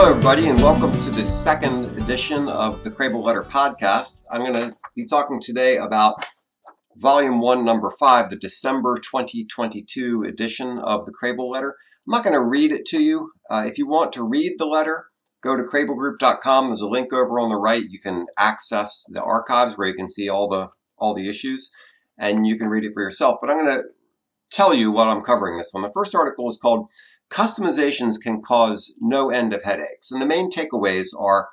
Hello, everybody, and welcome to the second edition of the Krehbiel Letter podcast. I'm going to be talking today about Volume 1, Number 5, the December 2022 edition of the Krehbiel Letter. I'm not going to read it to you. Uh, if you want to read the letter, go to krehbielgroup.com. There's a link over on the right. You can access the archives where you can see all the all the issues, and you can read it for yourself. But I'm going to tell you what I'm covering this one. The first article is called Customizations Can Cause No End of Headaches. And the main takeaways are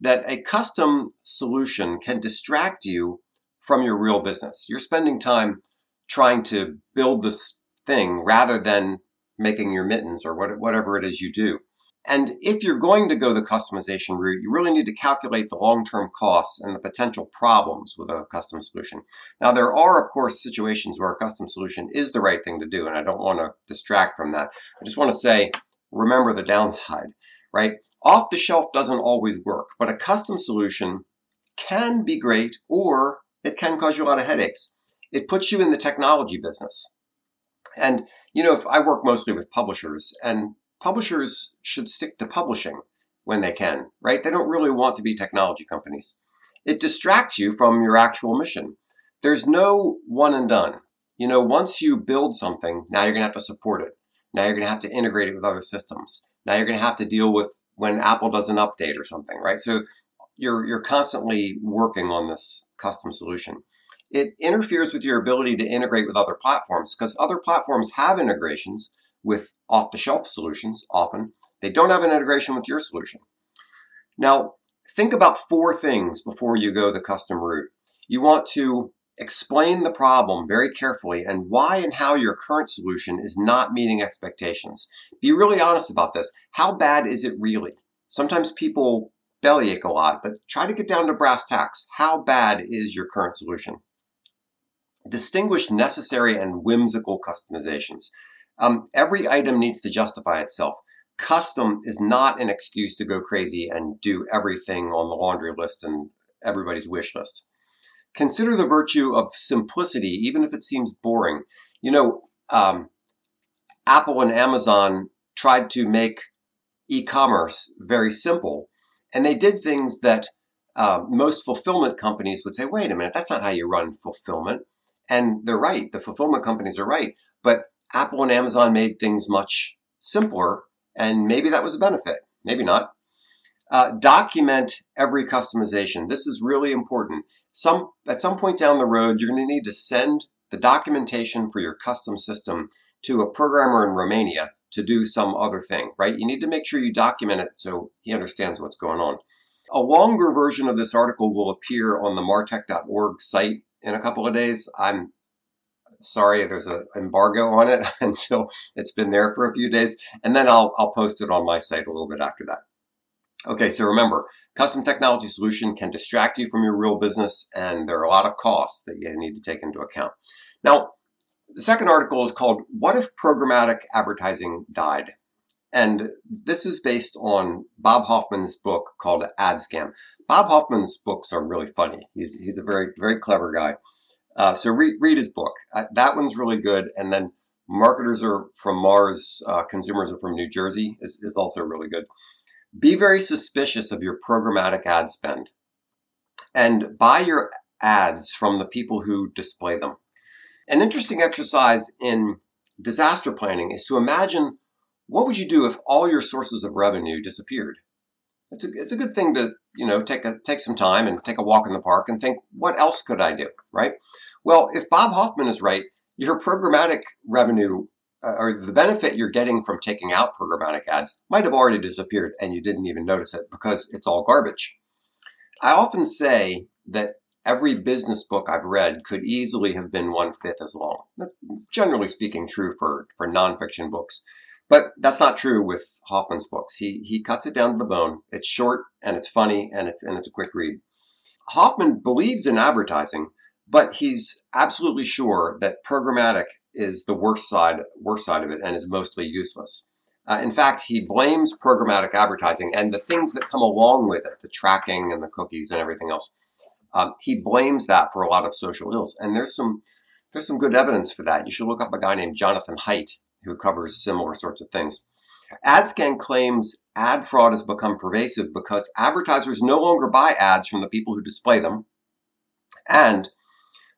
that a custom solution can distract you from your real business. You're spending time trying to build this thing rather than making your mittens or whatever it is you do. And if you're going to go the customization route, you really need to calculate the long-term costs and the potential problems with a custom solution. Now, there are, of course, situations where a custom solution is the right thing to do, and I don't want to distract from that. I just want to say, remember the downside, right? Off the shelf doesn't always work, but a custom solution can be great or it can cause you a lot of headaches. It puts you in the technology business. And, you know, if I work mostly with publishers and publishers should stick to publishing when they can, right? They don't really want to be technology companies. It distracts you from your actual mission. There's no one and done. You know, once you build something, now you're going to have to support it. Now you're going to have to integrate it with other systems. Now you're going to have to deal with when Apple does an update or something, right? So you're you're constantly working on this custom solution. It interferes with your ability to integrate with other platforms because other platforms have integrations with off the shelf solutions often. They don't have an integration with your solution. Now, think about four things before you go the custom route. You want to explain the problem very carefully and why and how your current solution is not meeting expectations. Be really honest about this. How bad is it really? Sometimes people bellyache a lot, but try to get down to brass tacks. How bad is your current solution? Distinguish necessary and whimsical customizations. Um, every item needs to justify itself. Custom is not an excuse to go crazy and do everything on the laundry list and everybody's wish list. Consider the virtue of simplicity, even if it seems boring. You know, um, Apple and Amazon tried to make e commerce very simple, and they did things that uh, most fulfillment companies would say, wait a minute, that's not how you run fulfillment. And they're right, the fulfillment companies are right. But Apple and Amazon made things much simpler, and maybe that was a benefit. Maybe not. Uh, document every customization. This is really important. Some at some point down the road, you're going to need to send the documentation for your custom system to a programmer in Romania to do some other thing, right? You need to make sure you document it so he understands what's going on. A longer version of this article will appear on the martech.org site in a couple of days. I'm sorry, there's an embargo on it until it's been there for a few days, and then I'll, I'll post it on my site a little bit after that. Okay, so remember, custom technology solution can distract you from your real business, and there are a lot of costs that you need to take into account. Now, the second article is called What If Programmatic Advertising Died? And this is based on Bob Hoffman's book called Ad Scam. Bob Hoffman's books are really funny. He's, he's a very, very clever guy. Uh, so read, read his book. Uh, that one's really good. And then Marketers are from Mars, uh, Consumers are from New Jersey is, is also really good. Be very suspicious of your programmatic ad spend and buy your ads from the people who display them. An interesting exercise in disaster planning is to imagine what would you do if all your sources of revenue disappeared? It's a, it's a good thing to, you know, take a, take some time and take a walk in the park and think, what else could I do? Right? Well, if Bob Hoffman is right, your programmatic revenue uh, or the benefit you're getting from taking out programmatic ads might have already disappeared and you didn't even notice it because it's all garbage. I often say that every business book I've read could easily have been one fifth as long. That's generally speaking true for, for nonfiction books. But that's not true with Hoffman's books. He he cuts it down to the bone. It's short and it's funny and it's and it's a quick read. Hoffman believes in advertising, but he's absolutely sure that programmatic is the worst side worst side of it and is mostly useless. Uh, in fact, he blames programmatic advertising and the things that come along with it, the tracking and the cookies and everything else. Um, he blames that for a lot of social ills, and there's some there's some good evidence for that. You should look up a guy named Jonathan Haidt who covers similar sorts of things. AdScam claims ad fraud has become pervasive because advertisers no longer buy ads from the people who display them, and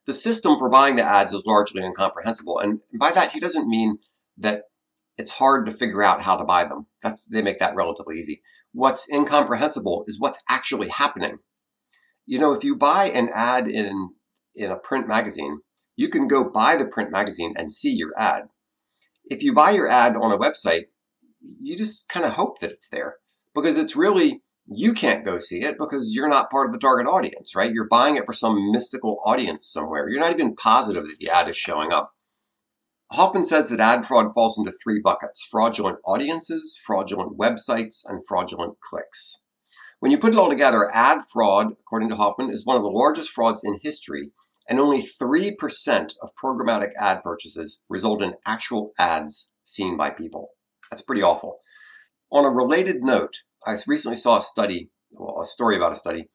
the system for buying the ads is largely incomprehensible. And by that, he doesn't mean that it's hard to figure out how to buy them. That's, they make that relatively easy. What's incomprehensible is what's actually happening. You know, if you buy an ad in in a print magazine, you can go buy the print magazine and see your ad. If you buy your ad on a website, you just kind of hope that it's there because it's really you can't go see it because you're not part of the target audience, right? You're buying it for some mystical audience somewhere. You're not even positive that the ad is showing up. Hoffman says that ad fraud falls into three buckets fraudulent audiences, fraudulent websites, and fraudulent clicks. When you put it all together, ad fraud, according to Hoffman, is one of the largest frauds in history, and only 3% of programmatic ad purchases result in actual ads seen by people. That's pretty awful. On a related note, I recently saw a study, well, a story about a study,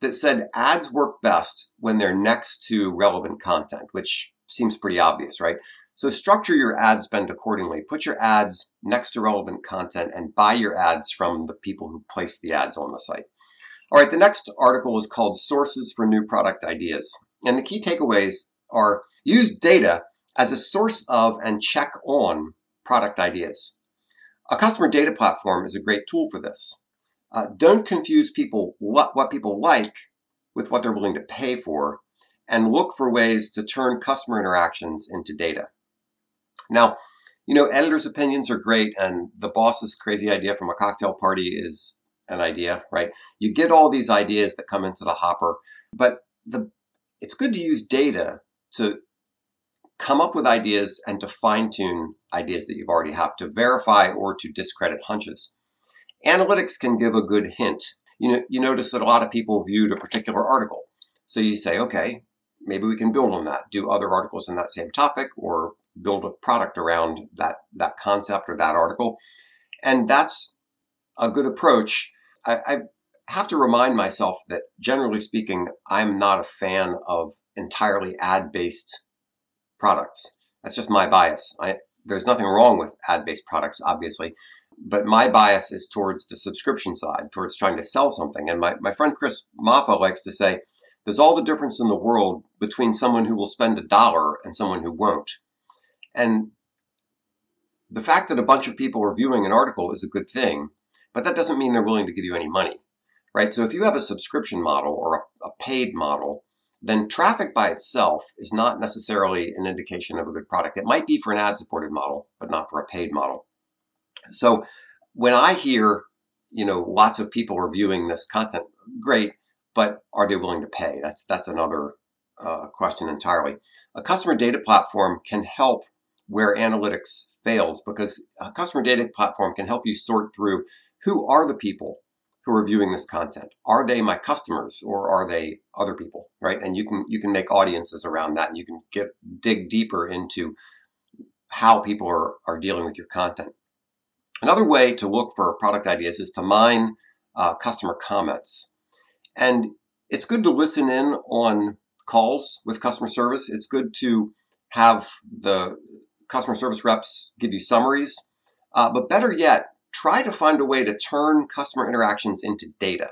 that said ads work best when they're next to relevant content, which seems pretty obvious, right? So structure your ad spend accordingly. Put your ads next to relevant content and buy your ads from the people who place the ads on the site. All right, the next article is called Sources for New Product Ideas. And the key takeaways are use data as a source of and check on product ideas. A customer data platform is a great tool for this. Uh, don't confuse people what, what people like with what they're willing to pay for and look for ways to turn customer interactions into data. Now, you know, editors' opinions are great, and the boss's crazy idea from a cocktail party is an idea, right? You get all these ideas that come into the hopper, but the it's good to use data to come up with ideas and to fine tune ideas that you've already have to verify or to discredit hunches. Analytics can give a good hint. You know, you notice that a lot of people viewed a particular article. So you say, okay, maybe we can build on that, do other articles in that same topic or build a product around that that concept or that article, and that's a good approach. I, I have to remind myself that generally speaking, I'm not a fan of entirely ad-based products. That's just my bias. I, there's nothing wrong with ad-based products, obviously, but my bias is towards the subscription side, towards trying to sell something. And my, my friend Chris Maffa likes to say, there's all the difference in the world between someone who will spend a dollar and someone who won't. And the fact that a bunch of people are viewing an article is a good thing, but that doesn't mean they're willing to give you any money, right? So if you have a subscription model or a, a paid model, then traffic by itself is not necessarily an indication of a good product. It might be for an ad supported model, but not for a paid model. So when I hear, you know, lots of people are viewing this content, great, but are they willing to pay? That's that's another uh, question entirely. A customer data platform can help where analytics fails because a customer data platform can help you sort through who are the people who are viewing this content. Are they my customers or are they other people right? And you can you can make audiences around that and you can get dig deeper into how people are, are dealing with your content. Another way to look for product ideas is to mine uh, customer comments. And it's good to listen in on calls with customer service. It's good to have the customer service reps give you summaries. Uh, but better yet, try to find a way to turn customer interactions into data.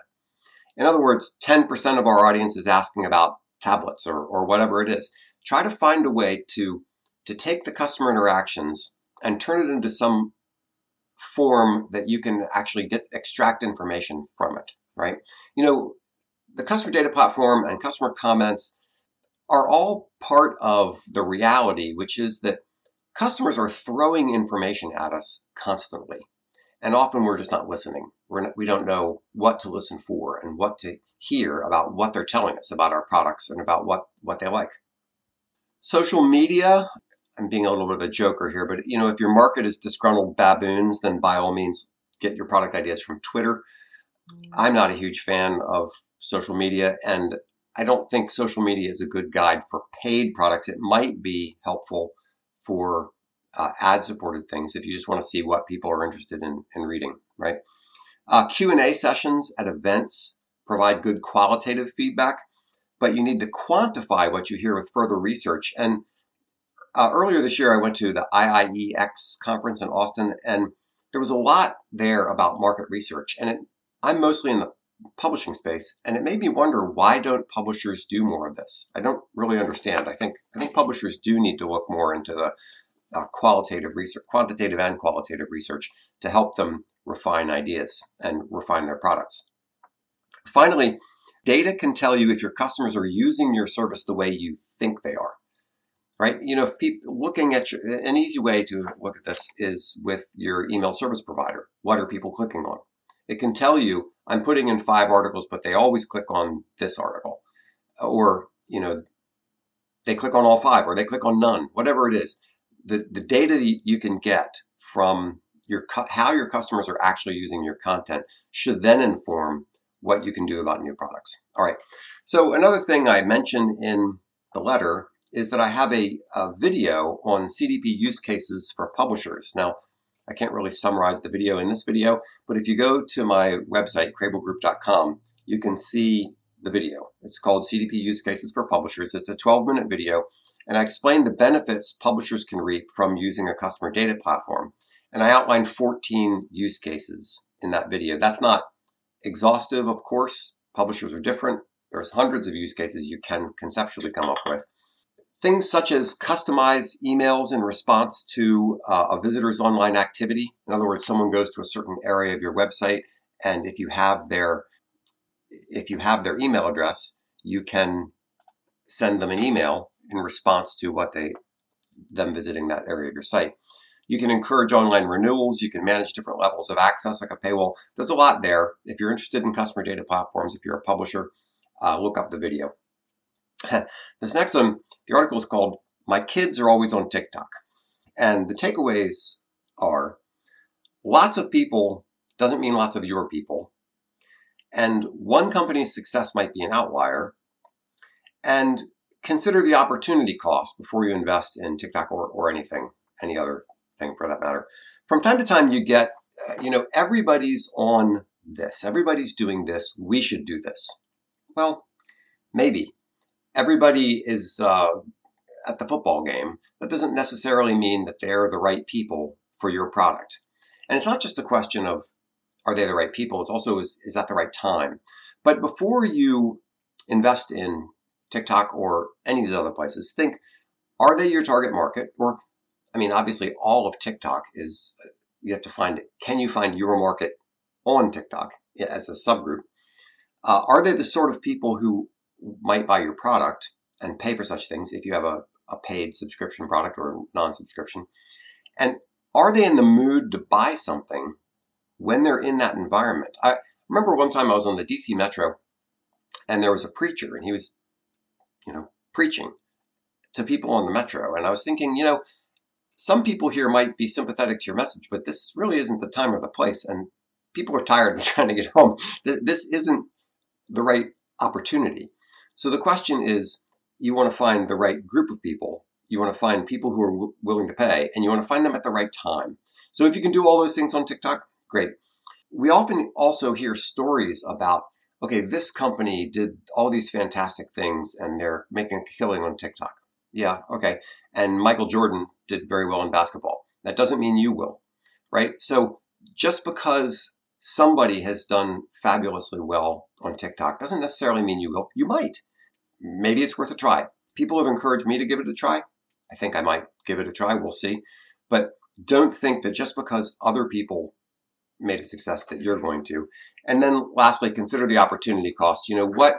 In other words, 10% of our audience is asking about tablets or, or whatever it is. Try to find a way to, to take the customer interactions and turn it into some form that you can actually get extract information from it, right? You know, the customer data platform and customer comments are all part of the reality, which is that customers are throwing information at us constantly. And often we're just not listening. We're not, we don't know what to listen for and what to hear about what they're telling us about our products and about what, what they like. Social media, I'm being a little bit of a joker here, but you know, if your market is disgruntled baboons, then by all means get your product ideas from Twitter. Mm. I'm not a huge fan of social media and I don't think social media is a good guide for paid products. It might be helpful for uh, ad-supported things if you just want to see what people are interested in, in reading, right? Uh, Q&A sessions at events provide good qualitative feedback, but you need to quantify what you hear with further research. And uh, earlier this year, I went to the IIEX conference in Austin, and there was a lot there about market research, and it, I'm mostly in the publishing space, and it made me wonder why don't publishers do more of this? I don't really understand. I think I think publishers do need to look more into the uh, qualitative research, quantitative and qualitative research, to help them refine ideas and refine their products. Finally, data can tell you if your customers are using your service the way you think they are. Right? You know, if people looking at your, an easy way to look at this is with your email service provider. What are people clicking on? It can tell you, I'm putting in five articles, but they always click on this article. Or, you know, they click on all five or they click on none, whatever it is. The, the data you can get from your how your customers are actually using your content should then inform what you can do about new products. All right. So another thing I mentioned in the letter is that I have a, a video on CDP use cases for publishers. Now, I can't really summarize the video in this video, but if you go to my website, krehbielgroup.com, you can see the video. It's called CDP Use Cases for Publishers. It's a 12 minute video, and I explained the benefits publishers can reap from using a customer data platform. And I outlined 14 use cases in that video. That's not exhaustive, of course. Publishers are different. There's hundreds of use cases you can conceptually come up with. Things such as customize emails in response to uh, a visitor's online activity. In other words, someone goes to a certain area of your website, and if you have their if you have their email address, you can send them an email in response to what they them visiting that area of your site. You can encourage online renewals. You can manage different levels of access like a paywall. There's a lot there. If you're interested in customer data platforms, if you're a publisher, uh, look up the video. this next one the article is called My Kids Are Always on TikTok. And the takeaways are lots of people doesn't mean lots of your people. And one company's success might be an outlier. And consider the opportunity cost before you invest in TikTok or, or anything, any other thing for that matter. From time to time, you get, uh, you know, everybody's on this, everybody's doing this, we should do this. Well, maybe everybody is uh, at the football game, that doesn't necessarily mean that they're the right people for your product. And it's not just a question of are they the right people, it's also is, is that the right time. But before you invest in TikTok or any of these other places, think are they your target market? Or, I mean, obviously, all of TikTok is you have to find can you find your market on TikTok as a subgroup? Uh, are they the sort of people who might buy your product and pay for such things if you have a, a paid subscription product or non-subscription. And are they in the mood to buy something when they're in that environment? I remember one time I was on the DC Metro and there was a preacher and he was, you know, preaching to people on the Metro. And I was thinking, you know, some people here might be sympathetic to your message, but this really isn't the time or the place. And people are tired of trying to get home. This isn't the right opportunity. So the question is you want to find the right group of people. You want to find people who are w- willing to pay, and you want to find them at the right time. So if you can do all those things on TikTok, great. We often also hear stories about, okay, this company did all these fantastic things and they're making a killing on TikTok. Yeah, okay. And Michael Jordan did very well in basketball. That doesn't mean you will, right? So just because somebody has done fabulously well on TikTok doesn't necessarily mean you will. You might. Maybe it's worth a try. People have encouraged me to give it a try. I think I might give it a try. We'll see. But don't think that just because other people made a success that you're going to. And then lastly, consider the opportunity cost. You know, what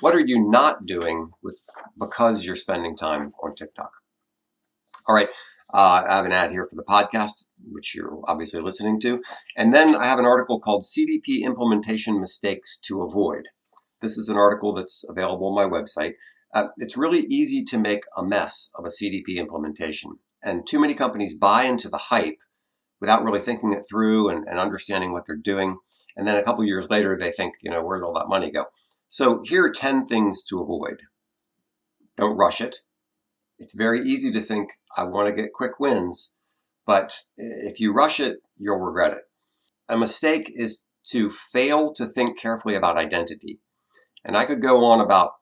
what are you not doing with because you're spending time on TikTok? All right. Uh, I have an ad here for the podcast, which you're obviously listening to. And then I have an article called CDP Implementation Mistakes to Avoid. This is an article that's available on my website. Uh, it's really easy to make a mess of a CDP implementation. And too many companies buy into the hype without really thinking it through and, and understanding what they're doing. And then a couple years later, they think, you know, where did all that money go? So here are 10 things to avoid. Don't rush it it's very easy to think, I want to get quick wins, but if you rush it, you'll regret it. A mistake is to fail to think carefully about identity. And I could go on about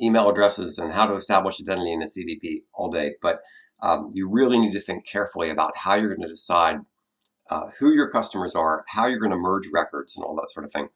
email addresses and how to establish identity in a CDP all day, but um, you really need to think carefully about how you're going to decide uh, who your customers are, how you're going to merge records, and all that sort of thing.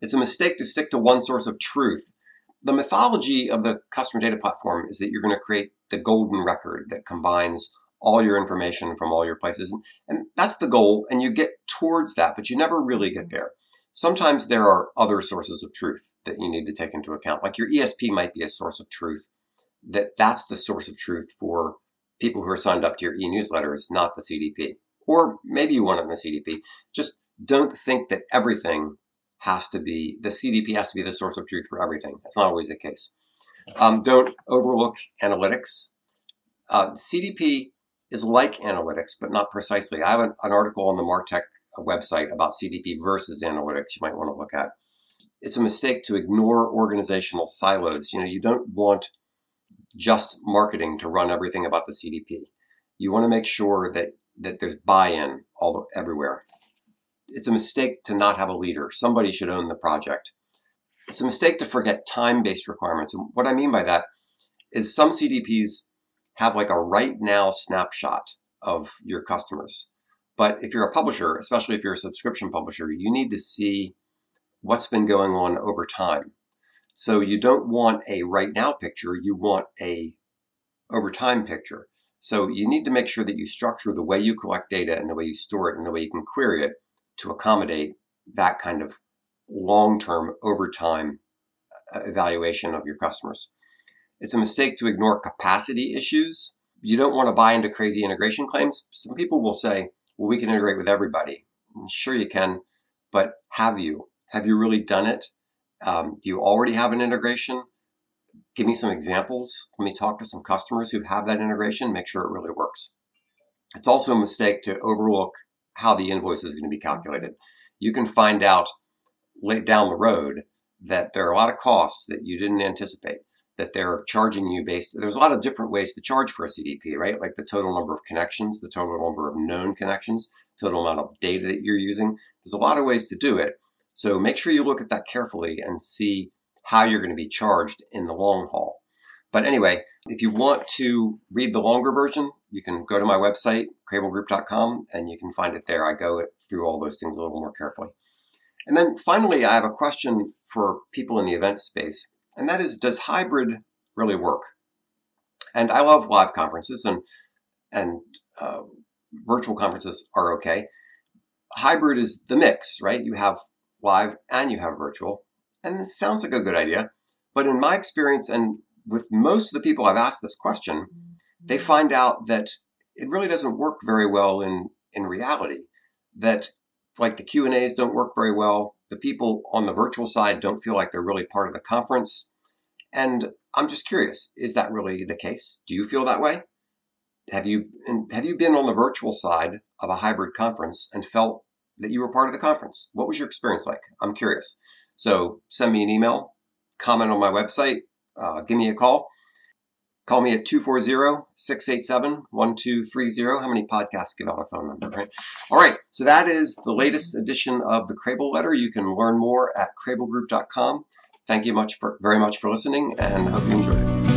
It's a mistake to stick to one source of truth. The mythology of the customer data platform is that you're going to create the golden record that combines all your information from all your places. And, that's the goal, and you get towards that, but you never really get there. Sometimes there are other sources of truth that you need to take into account. Like your ESP might be a source of truth, that that's the source of truth for people who are signed up to your e-newsletters, not the CDP. Or maybe you want it in the CDP. Just don't think that everything has to be, the CDP has to be the source of truth for everything. That's not always the case. Um, don't overlook analytics. Uh, CDP is like analytics, but not precisely. I have an, an article on the Martech website about CDP versus analytics you might want to look at. It's a mistake to ignore organizational silos. You know, you don't want just marketing to run everything about the CDP. You want to make sure that that there's buy-in all everywhere. It's a mistake to not have a leader. Somebody should own the project. It's a mistake to forget time-based requirements. And what I mean by that is some CDPs have like a right now snapshot of your customers. But if you're a publisher, especially if you're a subscription publisher, you need to see what's been going on over time. So you don't want a right now picture, you want a over time picture. So you need to make sure that you structure the way you collect data and the way you store it and the way you can query it to accommodate that kind of long-term over time uh, evaluation of your customers. It's a mistake to ignore capacity issues. You don't want to buy into crazy integration claims. Some people will say, well, we can integrate with everybody. Sure, you can, but have you? Have you really done it? Um, do you already have an integration? Give me some examples. Let me talk to some customers who have that integration, make sure it really works. It's also a mistake to overlook how the invoice is going to be calculated. You can find out late down the road that there are a lot of costs that you didn't anticipate that they're charging you based there's a lot of different ways to charge for a CDP, right? Like the total number of connections, the total number of known connections, total amount of data that you're using. There's a lot of ways to do it. So make sure you look at that carefully and see how you're going to be charged in the long haul. But anyway, if you want to read the longer version, you can go to my website, krehbielgroup.com, and you can find it there. I go through all those things a little more carefully. And then finally, I have a question for people in the event space and that is, does hybrid really work? And I love live conferences, and and uh, virtual conferences are okay. Hybrid is the mix, right? You have live and you have virtual, and this sounds like a good idea. But in my experience, and with most of the people I've asked this question, they mm-hmm. find out that it really doesn't work very well in in reality. That like the Q and A's don't work very well. The people on the virtual side don't feel like they're really part of the conference. And I'm just curious, is that really the case? Do you feel that way? Have you have you been on the virtual side of a hybrid conference and felt that you were part of the conference? What was your experience like? I'm curious. So send me an email, comment on my website, uh, give me a call. Call me at 240-687-1230. How many podcasts give out a phone number, right? All right. So that is the latest edition of the Krehbiel letter. You can learn more at krehbielgroup.com. Thank you much for very much for listening and hope you enjoyed it.